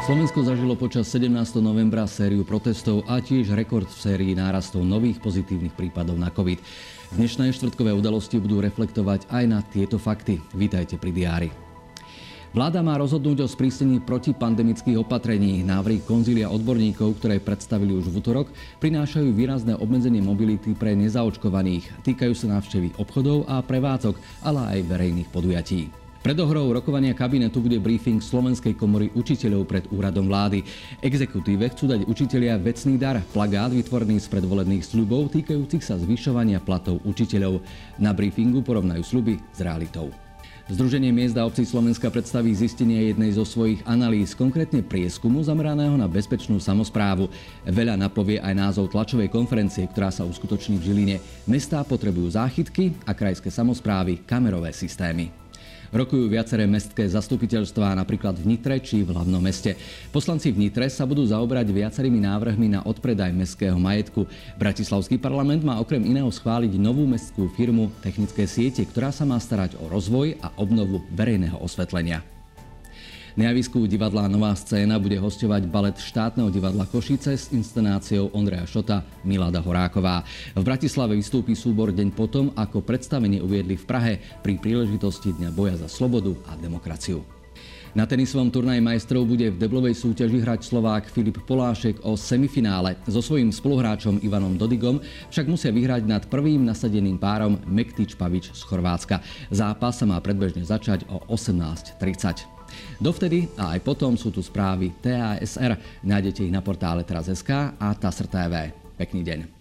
Slovensko zažilo počas 17. novembra sériu protestov a tiež rekord v sérii nárastov nových pozitívnych prípadov na COVID. Dnešné štvrtkové udalosti budú reflektovať aj na tieto fakty. Vítajte pri diári. Vláda má rozhodnúť o sprísnení protipandemických opatrení. Návrhy konzília odborníkov, ktoré predstavili už v útorok, prinášajú výrazné obmedzenie mobility pre nezaočkovaných. Týkajú sa návštevy obchodov a prevádzok, ale aj verejných podujatí. Pred ohrou rokovania kabinetu bude briefing Slovenskej komory učiteľov pred úradom vlády. Exekutíve chcú dať učitelia vecný dar, plagát vytvorený z predvolebných sľubov týkajúcich sa zvyšovania platov učiteľov. Na briefingu porovnajú sľuby s realitou. Združenie miest a obcí Slovenska predstaví zistenie jednej zo svojich analýz, konkrétne prieskumu zameraného na bezpečnú samozprávu. Veľa napovie aj názov tlačovej konferencie, ktorá sa uskutoční v Žiline. Mestá potrebujú záchytky a krajské samozprávy kamerové systémy. Rokujú viaceré mestské zastupiteľstvá, napríklad v Nitre či v hlavnom meste. Poslanci v Nitre sa budú zaobrať viacerými návrhmi na odpredaj mestského majetku. Bratislavský parlament má okrem iného schváliť novú mestskú firmu Technické siete, ktorá sa má starať o rozvoj a obnovu verejného osvetlenia. Na javisku divadla Nová scéna bude hostovať balet štátneho divadla Košice s inscenáciou Ondreja Šota Milada Horáková. V Bratislave vystúpi súbor deň potom, ako predstavenie uviedli v Prahe pri príležitosti Dňa boja za slobodu a demokraciu. Na tenisovom turnaji majstrov bude v deblovej súťaži hrať Slovák Filip Polášek o semifinále. So svojím spoluhráčom Ivanom Dodigom však musia vyhrať nad prvým nasadeným párom Mektič Pavič z Chorvátska. Zápas sa má predbežne začať o 18.30. Dovtedy a aj potom sú tu správy TASR. Nájdete ich na portále teraz.sk a TASR TV. Pekný deň.